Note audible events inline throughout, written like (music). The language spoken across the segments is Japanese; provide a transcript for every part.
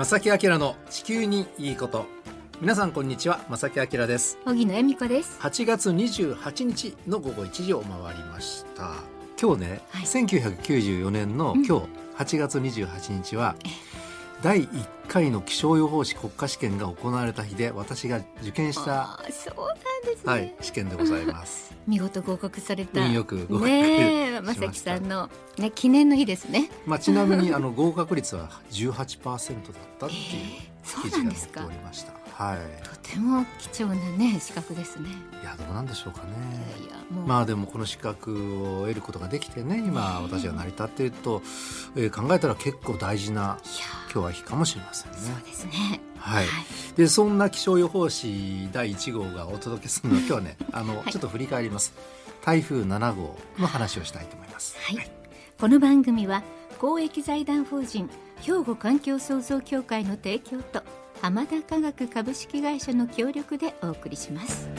正木明の地球にいいこと。皆さんこんにちは。正木明です。荻野恵美子です。8月28日の午後1時を回りました。今日ね、はい、1994年の今日、うん、8月28日は第1回の気象予報士国家試験が行われた日で私が受験したそうなんですね、はい、試験でございます。(laughs) 見事合格された。よく合格ね正木さんの、ね、記念の日ですね、まあ、ちなみにあの合格率は18%だったっていう (laughs) 記事が載っておりました、はい、とても貴重なね資格ですね。いやどうなんでしょうかね。まあでもこの資格を得ることができてね今私が成り立っていると、えー、考えたら結構大事な今日は日かもしれませんね。そうですね。はい、はい、でそんな気象予報士第1号がお届けするのは今日はね (laughs) あの、はい、ちょっと振り返ります。台風7号の話をしたいと思います、はい、はい、この番組は公益財団法人兵庫環境創造協会の提供と浜田科学株式会社の協力でお送りします。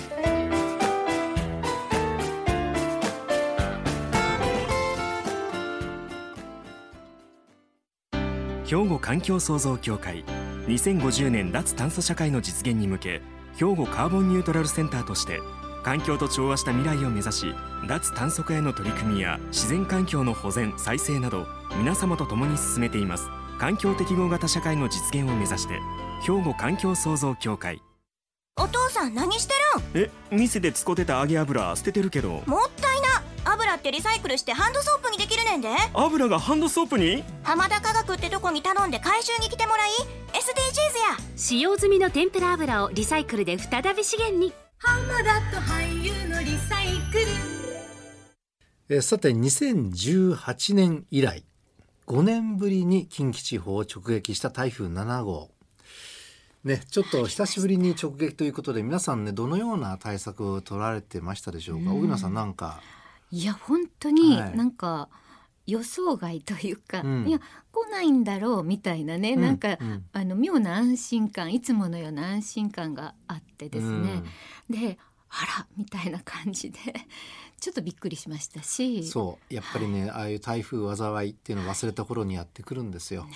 兵庫環境創造協会2050年脱炭素社会の実現に向け兵庫カーボンニュートラルセンターとして環境と調和した未来を目指し脱炭素化への取り組みや自然環境の保全再生など皆様と共に進めています。環境適合型社会の実現を目指して兵庫環境創造協会。お父さん何してるん？え店で使ってた揚げ油捨ててるけど。もったいな。油ってリサイクルしてハンドソープにできるねんで。油がハンドソープに？浜田科学ってとこに頼んで回収に来てもらい。SDGs や。使用済みの天ぷら油をリサイクルで再び資源に。浜田と俳優のリサイクル。えさて2018年以来5年ぶりに近畿地方を直撃した台風7号。ね、ちょっと久しぶりに直撃ということで皆さんねどのような対策を取られてましたでしょうか？荻野さんなんか。いや本当になんか、予想外というか、うん、いや来ないんだろうみたいなね、うん、なんか、うん、あの妙な安心感いつものような安心感があってですね、であらみたいな感じでちょっとびっくりしましたし。そう。やっぱりね、はい、ああいう台風災いっていうのを忘れた頃にやってくるんですよ。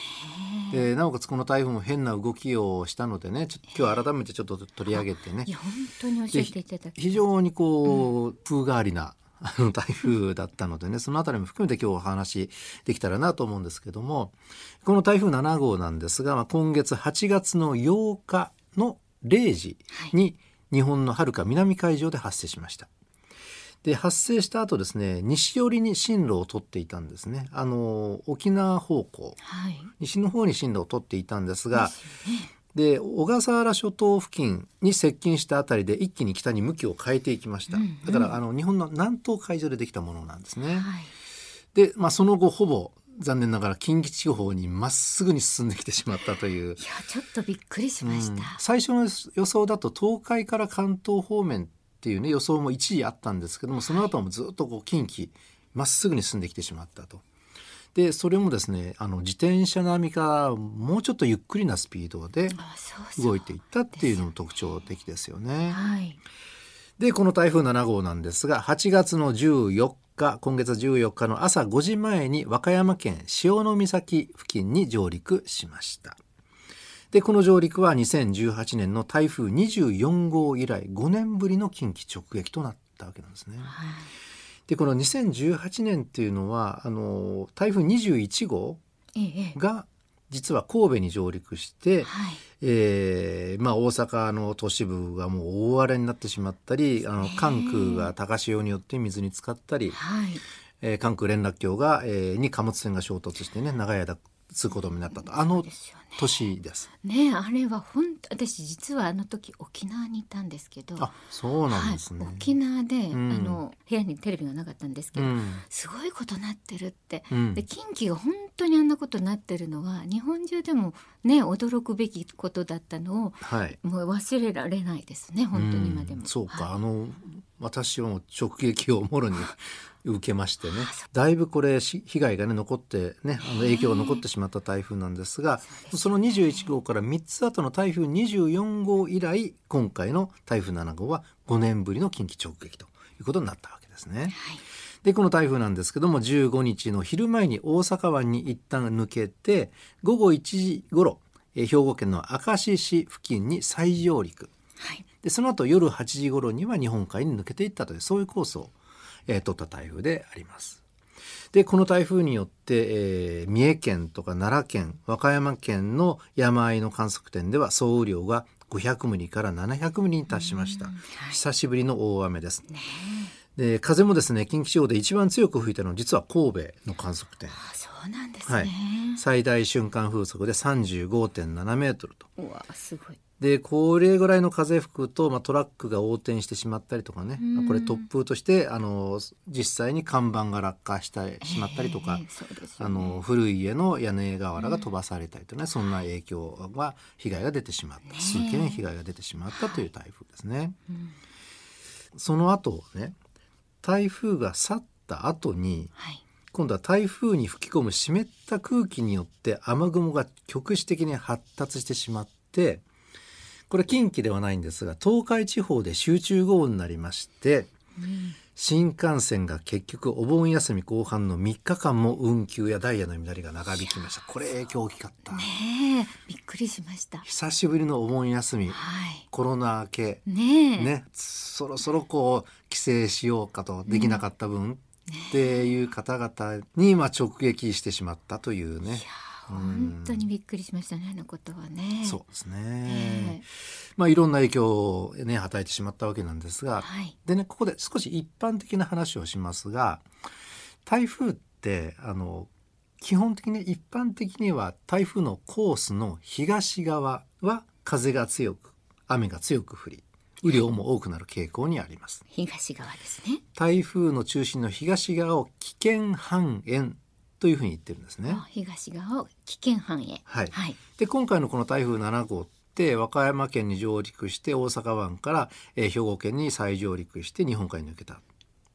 でなおかつこの台風も変な動きをしたのでねちょ今日改めてちょっと取り上げてね。いや本当に教えていただ非常にこう、うん、風変わりなあの台風だったのでねそのあたりも含めて今日お話できたらなと思うんですけどもこの台風7号なんですが、まあ、今月8月の8日の0時に日本のはるか南海上で発生しました。で発生した後ですね西寄りに進路を取っていたんですね。あの沖縄方向、はい、西の方に進路を取っていたんですがで、ね、小笠原諸島付近に接近したあたりで一気に北に向きを変えていきました、うんうん、だからあの日本の南東海上でできたものなんですね、はい、で、まあ、その後ほぼ残念ながら近畿地方にまっすぐに進んできてしまったという。いやちょっとびっくりしました、うん、最初の予想だと東海から関東方面っていうね予想も一時あったんですけどもその後もずっとこう近畿まっすぐに進んできてしまったと。でそれもですねあの自転車並みかもうちょっとゆっくりなスピードで動いていったっていうのも特徴的ですよね。はい、でこの台風7号なんですが8月の14日今月14日の朝5時前に和歌山県潮岬付近に上陸しました。でこの上陸は2018年の台風24号以来5年ぶりの近畿直撃となったわけなんですね。はい、でこの2018年っていうのはあの台風21号が実は神戸に上陸して、はい、えー、まあ、大阪の都市部がもう大荒れになってしまったりあの関空が高潮によって水に浸かったり、はい。えー、関空連絡橋が、えー、に貨物船が衝突してね長い間通行止めになったと。あの年です。ねあれは本私実はあの時沖縄にいたんですけど。あそうなんですね、はい、沖縄で、うん、あの部屋にテレビがなかったんですけど、うん、すごいことなってるって、うん、で近畿が本当にあんなことになってるのは日本中でもね驚くべきことだったのを、はい、もう忘れられないですね本当に今でも。そうか、はい、あの私はもう直撃をもろに受けましてね。だいぶこれ被害がね残ってねあの影響が残ってしまった台風なんですがその21号から3つ後の台風24号以来今回の台風7号は5年ぶりの近畿直撃ということになったわけですね。はい。でこの台風なんですけども15日の昼前に大阪湾に一旦抜けて午後1時頃兵庫県の明石市付近に再上陸、はい、でその後夜8時頃には日本海に抜けていったというそういうコースを、えー、取った台風であります。でこの台風によって、えー、三重県とか奈良県和歌山県の山あいの観測点では総雨量が500ミリから700ミリに達しました、はい、久しぶりの大雨です、ね、で風もですね近畿地方で一番強く吹いたのは実は神戸の観測点。そうなんですね、はい、最大瞬間風速で35.7メートルと。うわすごいでこれぐらいの風吹くと、まあ、トラックが横転してしまったりとかね、これ突風としてあの実際に看板が落下してしまったりとか、ね、あの古い家の屋根瓦が飛ばされたりとね、うん、そんな影響が被害が出てしまった、数件被害が出てしまったという台風ですね。うん、その後ね台風が去った後に、はい、今度は台風に吹き込む湿った空気によって雨雲が局地的に発達してしまってこれ近畿ではないんですが東海地方で集中豪雨になりまして、うん、新幹線が結局お盆休み後半の3日間も運休やダイヤの乱れが長引きました。これ影響大きかった。ねびっくりしました。久しぶりのお盆休み、はい、コロナ明け。ねね。そろそろこう帰省しようかとできなかった分、うん、っていう方々に今直撃してしまったというね。本当にびっくりしましたね、あのことはね。そうですね。えー、まあいろんな影響をね与えてしまったわけなんですが、はい、でねここで少し一般的な話をしますが、台風ってあの基本的に一般的には台風のコースの東側は風が強く雨が強く降り雨量も多くなる傾向にあります東側ですね台風の中心の東側を危険半円というふうに言ってるんですね。東側を危険半へ。はい。はい、で今回のこの台風7号って和歌山県に上陸して大阪湾から、えー、兵庫県に再上陸して日本海に抜けたっ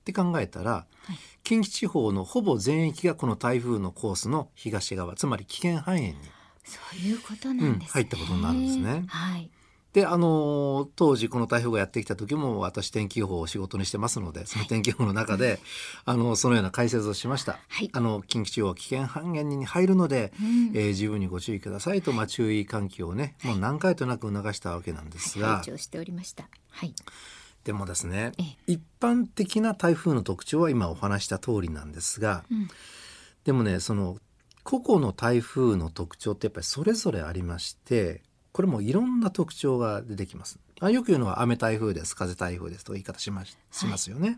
て考えたら、はい、近畿地方のほぼ全域がこの台風のコースの東側つまり危険半円にそういうことなんです、ねうん、入ったことになるんですね。はい。であの当時この台風がやってきた時も私天気予報を仕事にしてますのでその天気予報の中で、はい、あのそのような解説をしました、はい、あの近畿地方危険半減に入るので、うん、えー、十分にご注意くださいと、まあ、注意喚起をね、もう何回となく促したわけなんですが、はい、しておりました、はい、でもですね一般的な台風の特徴は今お話した通りなんですが、うん、でもねその個々の台風の特徴ってやっぱりそれぞれありましてこれもいろんな特徴が出てきます。あよく言うのは雨台風です風台風ですと言い方しましますよね、は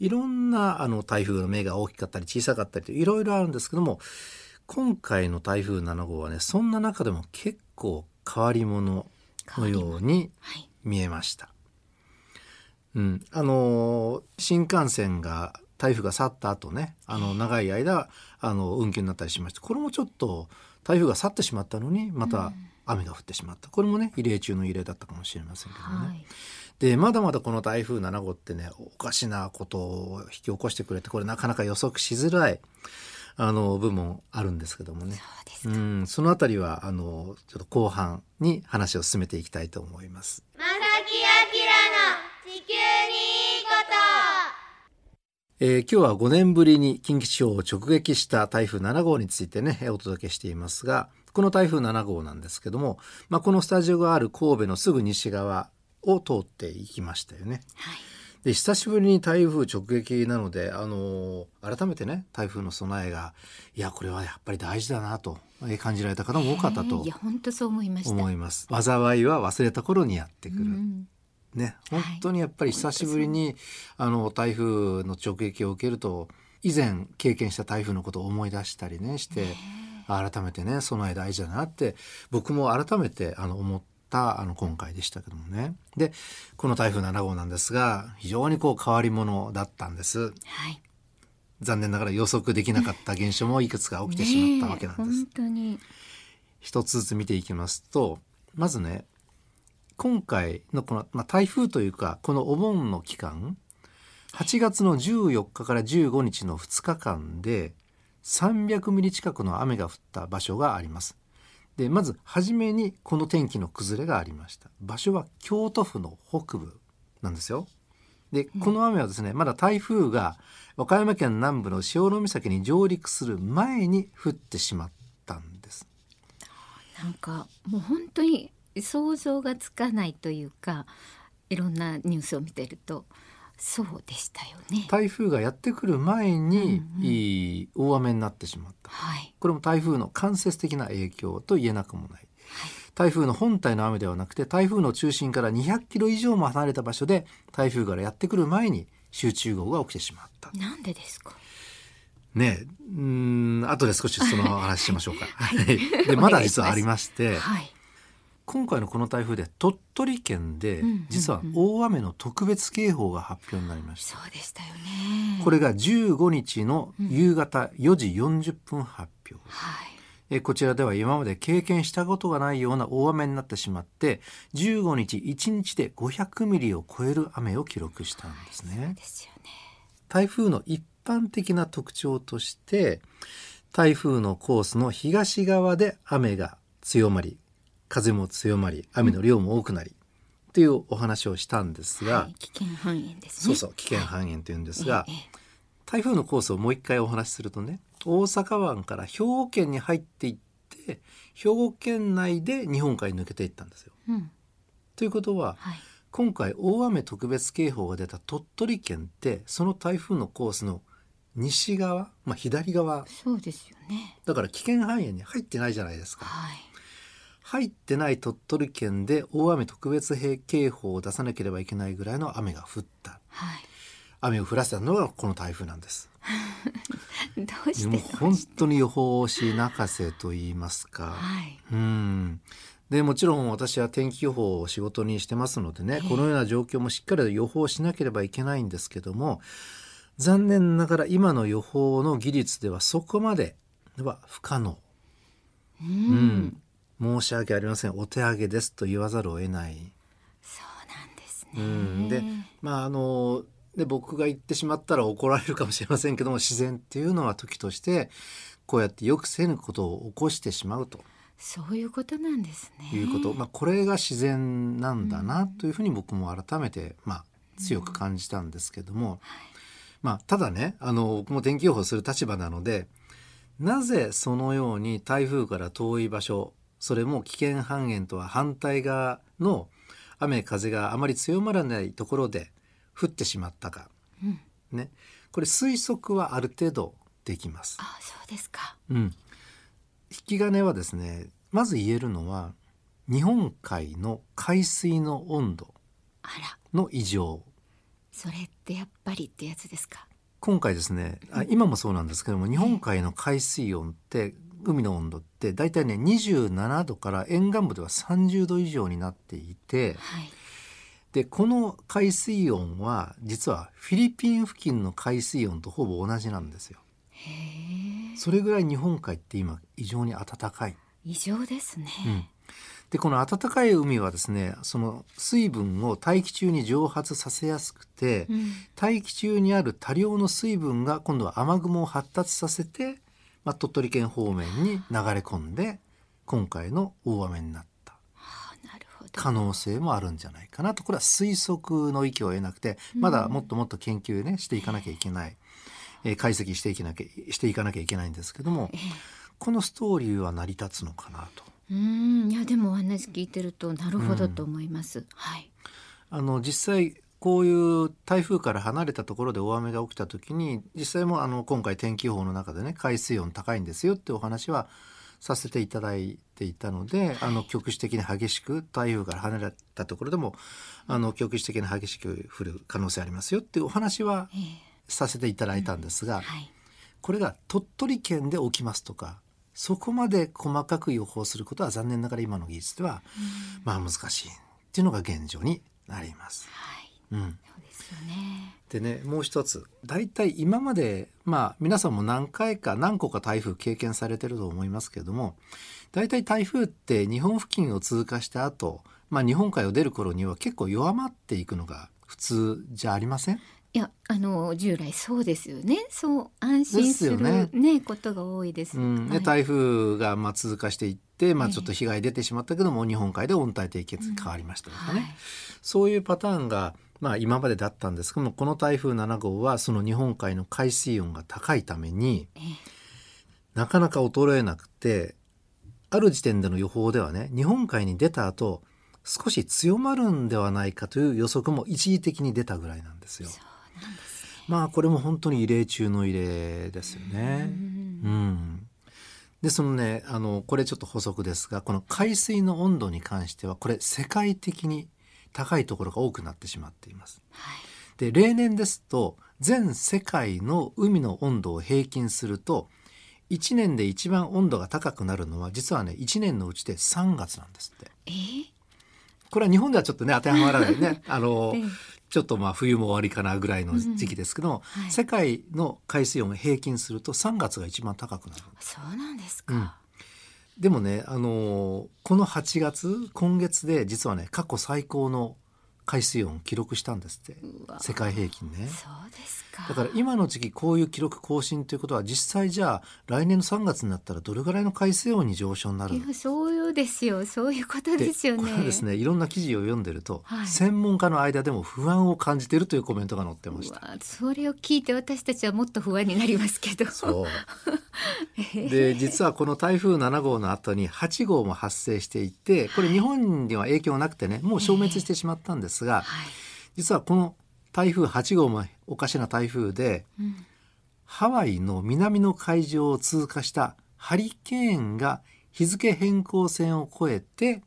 い、いろんなあの台風の目が大きかったり小さかったりといろいろあるんですけども今回の台風7号はねそんな中でも結構変わり者のように見えました。はい、うん、あの新幹線が台風が去った後ねあの長い間あの運休になったりしましてこれもちょっと台風が去ってしまったのにまた、うん雨が降ってしまった。これもね異例中の異例だったかもしれませんけどね。はい、でまだまだこの台風7号ってねおかしなことを引き起こしてくれてこれなかなか予測しづらいあの部分あるんですけどもね。そうん。そのあたりはあのちょっと後半に話を進めていきたいと思います。まさきあの地球にいいこと。えー、今日は5年ぶりに近畿地方を直撃した台風7号についてねお届けしていますがこの台風7号なんですけども、まあ、このスタジオがある神戸のすぐ西側を通っていきましたよね。はい。で久しぶりに台風直撃なので、あのー、改めてね台風の備えがいやこれはやっぱり大事だなと感じられた方も多かったといや本当そう思いました。思います。災いは忘れた頃にやってくる、うん、ね本当にやっぱり久しぶりに、はい、あの台風の直撃を受けると以前経験した台風のことを思い出したりねして。改めてね備え大事だなって僕も改めてあの思ったあの今回でしたけどもねでこの台風7号なんですが非常にこう変わり者だったんです。はい残念ながら予測できなかった現象もいくつか起きてしまったわけなんです。本当に一つずつ見ていきますとまずね今回のこの、まあ、台風というかこのお盆の期間8月の14日から15日の2日間で300ミリ近くの雨が降った場所があります。でまず初めにこの天気の崩れがありました。場所は京都府の北部なんですよ。でこの雨はですねまだ台風が和歌山県南部の潮岬に上陸する前に降ってしまったんです。なんかもう本当に想像がつかないというかいろんなニュースを見てるとそうでしたよね。台風がやってくる前に、いい大雨になってしまった、はい、これも台風の間接的な影響と言えなくもない、はい、台風の本体の雨ではなくて台風の中心から200キロ以上も離れた場所で台風からやってくる前に集中豪雨が起きてしまった。なんでですか？ねうん後で少しその話しましょうか。(laughs) はい、でまだ実はありまして、はい、今回のこの台風で鳥取県で実は大雨の特別警報が発表になりました、そうでしたよね。これが15日の夕方4時40分発表、うん、はい。えこちらでは今まで経験したことがないような大雨になってしまって15日1日で500ミリを超える雨を記録したんですね。はい、ですよね。台風の一般的な特徴として台風のコースの東側で雨が強まり風も強まり雨の量も多くなり、っていうお話をしたんですが、はい、危険半円ですね。そうそう危険半円というんですが、はい、台風のコースをもう一回お話しするとね大阪湾から兵庫県に入っていって兵庫県内で日本海に抜けていったんですよ。うん、ということは、はい、今回大雨特別警報が出た鳥取県ってその台風のコースの西側、まあ、左側。そうですよね。だから危険半円に入ってないじゃないですか。はい入ってない鳥取県で大雨特別警報を出さなければいけないぐらいの雨が降った、はい、雨を降らせたのがこの台風なんです。(laughs) どうしてもう本当に予報士泣かせと言いますか、はい、うん。でもちろん私は天気予報を仕事にしてますのでね、このような状況もしっかり予報しなければいけないんですけども残念ながら今の予報の技術ではそこまでは不可能。うん、うん申し訳ありませんお手上げですと言わざるを得ない。そうなんですね。うん、でまああので僕が言ってしまったら怒られるかもしれませんけども自然っていうのは時としてこうやってよくせぬことを起こしてしまうと。そういうことなんですね。いうこと、まあ、これが自然なんだなというふうに僕も改めて、まあ、強く感じたんですけども、うんはい、まあ、ただねあの僕も天気予報する立場なのでなぜそのように台風から遠い場所それも危険半円とは反対側の雨風があまり強まらないところで降ってしまったか、うん、ね、これ推測はある程度できます。あそうですか、うん、引き金はですねまず言えるのは日本海の海水の温度の異常。それってやっぱりってやつですか？今回ですねあ今もそうなんですけども日本海の海水温って海の温度って大体ね27度から沿岸部では30度以上になっていて、はい、でこの海水温は実はフィリピン付近の海水温とほぼ同じなんですよ。それぐらい日本海って今異常に暖かい。異常ですね。うんでこの暖かい海はですねその水分を大気中に蒸発させやすくて、うん、大気中にある多量の水分が今度は雨雲を発達させてまあ、鳥取県方面に流れ込んで今回の大雨になった。可能性もあるんじゃないかなと。これは推測の域を得なくてまだもっともっと研究ねしていかなきゃいけない、えー、解析していきなきゃしていかなきゃいけないんですけども、このストーリーは成り立つのかなと。うん。いやでもお話聞いてるとなるほどと思います。うん、はい。あの実際こういう台風から離れたところで大雨が起きた時に実際もあの今回天気予報の中でね海水温高いんですよってお話はさせていただいていたので、はい、あの局地的に激しく台風から離れたところでもあの局地的に激しく降る可能性ありますよっていうお話はさせていただいたんですが、はい、これが鳥取県で起きますとかそこまで細かく予報することは残念ながら今の技術では、まあ難しいっていうのが現状になります。はいうん、そうですよね。でねもう一つ。大体今までまあ皆さんも何回か何個か台風経験されてると思いますけれども大体台風って日本付近を通過した後、まあ日本海を出る頃には結構弱まっていくのが普通じゃありません？いやあの従来そうですよね。そう安心するね、ね。ことが多いです、うん、で、はい、台風がまあ通過していって、まあ、ちょっと被害出てしまったけども、日本海で温帯低気圧に変わりましたとかね、うんはい、そういうパターンがまあ、今までだったんですけどもこの台風7号はその日本海の海水温が高いためになかなか衰えなくてある時点での予報ではね日本海に出た後少し強まるんではないかという予測も一時的に出たぐらいなんですよ。すね、まあこれも本当に異例中の異例ですよね。うん、でそのねあのこれちょっと補足ですがこの海水の温度に関してはこれ世界的に高いところが多くなってしまっています。はい、で例年ですと全世界の海の温度を平均すると1年で一番温度が高くなるのは実はね1年のうちで3月なんですって。えー？これは日本ではちょっとね当てはまらないね。(laughs) あの、ちょっとまあ冬も終わりかなぐらいの時期ですけども、うん。はい、世界の海水温が平均すると3月が一番高くなる。そうなんですか、うん、でもねあのこの8月今月で実はね過去最高の海水温記録したんですって。世界平均ね。そうですか。だから今の時期こういう記録更新ということは実際じゃあ来年の3月になったらどれぐらいの海水温に上昇になるの？そうですよ。そういうことですよね。これですねいろんな記事を読んでると、はい、専門家の間でも不安を感じているというコメントが載ってました。それを聞いて私たちはもっと不安になりますけど。そう。(laughs) で実はこの台風7号の後に8号も発生していてこれ日本には影響なくてねもう消滅してしまったんですが、はい、実はこの台風8号もおかしな台風で、うん、ハワイの南の海上を通過したハリケーンが日付変更線を越えて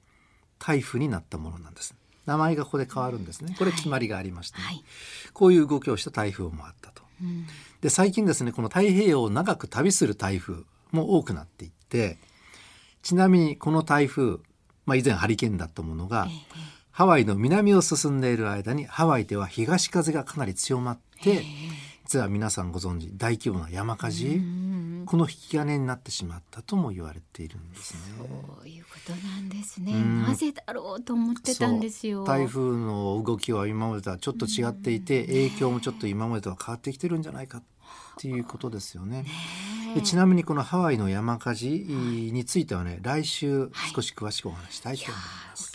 台風になったものなんです。名前がここで変わるんですね。これ決まりがありまして、ね。はい、こういう動きをした台風もあったと。うん、で最近ですねこの太平洋を長く旅する台風も多くなっていってちなみにこの台風、まあ、以前ハリケーンだったものが、ええハワイの南を進んでいる間にハワイでは東風がかなり強まって実は皆さんご存知大規模な山火事この引き金になってしまったとも言われているんですね。そういうことなんですね。なぜだろうと思ってたんですよ。台風の動きは今までとはちょっと違っていて影響もちょっと今までとは変わってきてるんじゃないかっていうことですよね。ねちなみにこのハワイの山火事についてはね来週少し詳しくお話したいと思います。はい、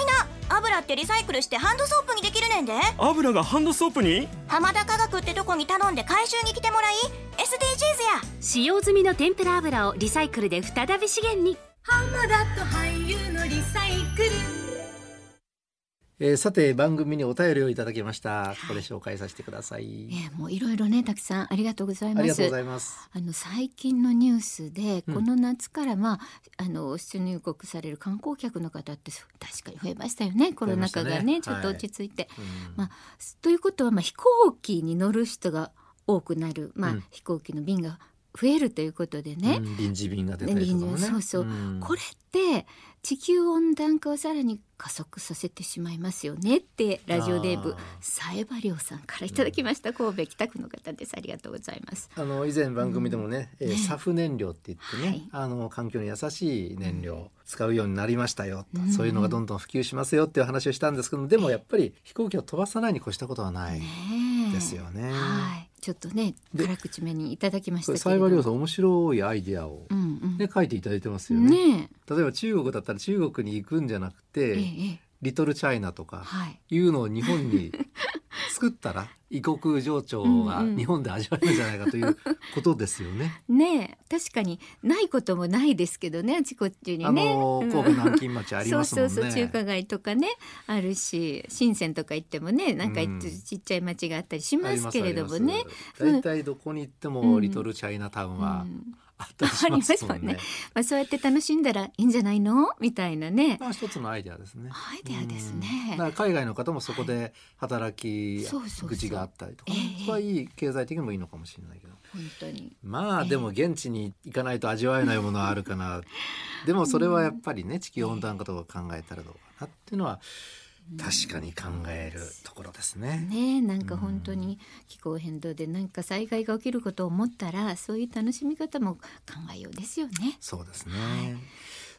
な油ってリサイクルしてハンドソープにできるねんで。油がハンドソープに？浜田科学ってとこに頼んで回収に来てもらい SDGs や。使用済みの天ぷら油をリサイクルで再び資源に。浜田と俳優のリサイクルえー、さて番組にお便りをいただきました。ここで紹介させてください。えー、もういろいろねたくさんありがとうございます。あの最近のニュースで、この夏からまああの出入国される観光客の方って確かに増えましたよね。コロナ禍がね、ね、ちょっと落ち着いて、はい、まあということはまあ飛行機に乗る人が多くなる、まあ、うん、飛行機の便が増えるということでね、うん、臨時便が出たりとかもね。そうそう、うん、これって地球温暖化をさらに加速させてしまいますよねってラジオデーブサエバリさんからいただきました、うん、神戸北区の方です。ありがとうございます。あの以前番組でもね、うん、えー、サフ燃料って言ってね、はい、あの環境に優しい燃料を使うようになりましたよ、うん、そういうのがどんどん普及しますよっていう話をしたんですけどでもやっぱり飛行機を飛ばさないに越したことはないですよね。はいちょっとね辛口目にいただきましたけどサイバリョウさん面白いアイディアを、うんうん、ね書いていただいてますよね、ね、例えば中国だったら中国に行くんじゃなくて、ええ、リトルチャイナとかいうのを日本に (laughs) 作ったら異国情緒が日本で味わえるんじゃないかという (laughs) ことですよね。うんうん、ね確かにないこともないですけどねあちこちにね。あの神戸南京町ありますもんね。そうそうそう中華街とかねあるし深センとか行ってもねなんかちっちゃい町があったりしますけれどもね。大体、どこに行ってもリトルチャイナタウンは、あったりしますもんね。(laughs) まあそうやって楽しんだらいいんじゃないの？みたいなね。まあ一つのアイデアですね。アイデアですね。だから海外の方もそこで働き口があったりとか、そこはいい経済的にもいいのかもしれないけど。本当に。まあでも現地に行かないと味わえないものはあるかな。でもそれはやっぱりね地球温暖化とか考えたらどうかなっていうのは。確かに考えるところですね。ねなんか本当に気候変動で何か災害が起きることを思ったらそういう楽しみ方も考えようですよね。そうですね。はい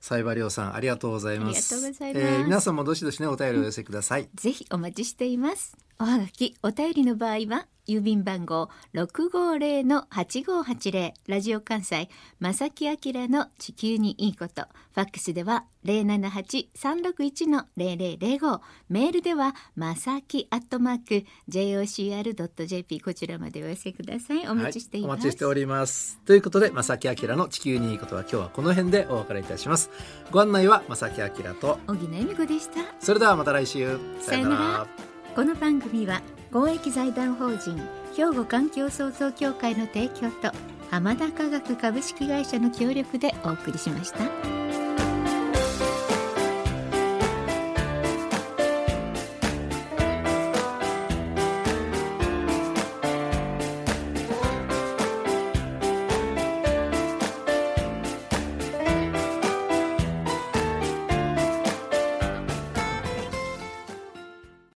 サバリオさんありがとうございますありがとうございます、えー、皆さんもどしどしねお便りを寄せくださいぜひお待ちしていますおはがきお便りの場合は郵便番号六五零の八五八零ラジオ関西正木明の地球にいいことファックスでは零七八三六一の零零零五メールではまさきアットマーク jocr ドット jp こちらまでお寄せください。お待ちしています、はい、お待ちしております。ということで正木明の地球にいいことは今日はこの辺でお別れいたします。ご案内は正木明と小木恵美子でした。それではまた来週。さよならこの番組は公益財団法人兵庫環境創造協会の提供と浜田科学株式会社の協力でお送りしました。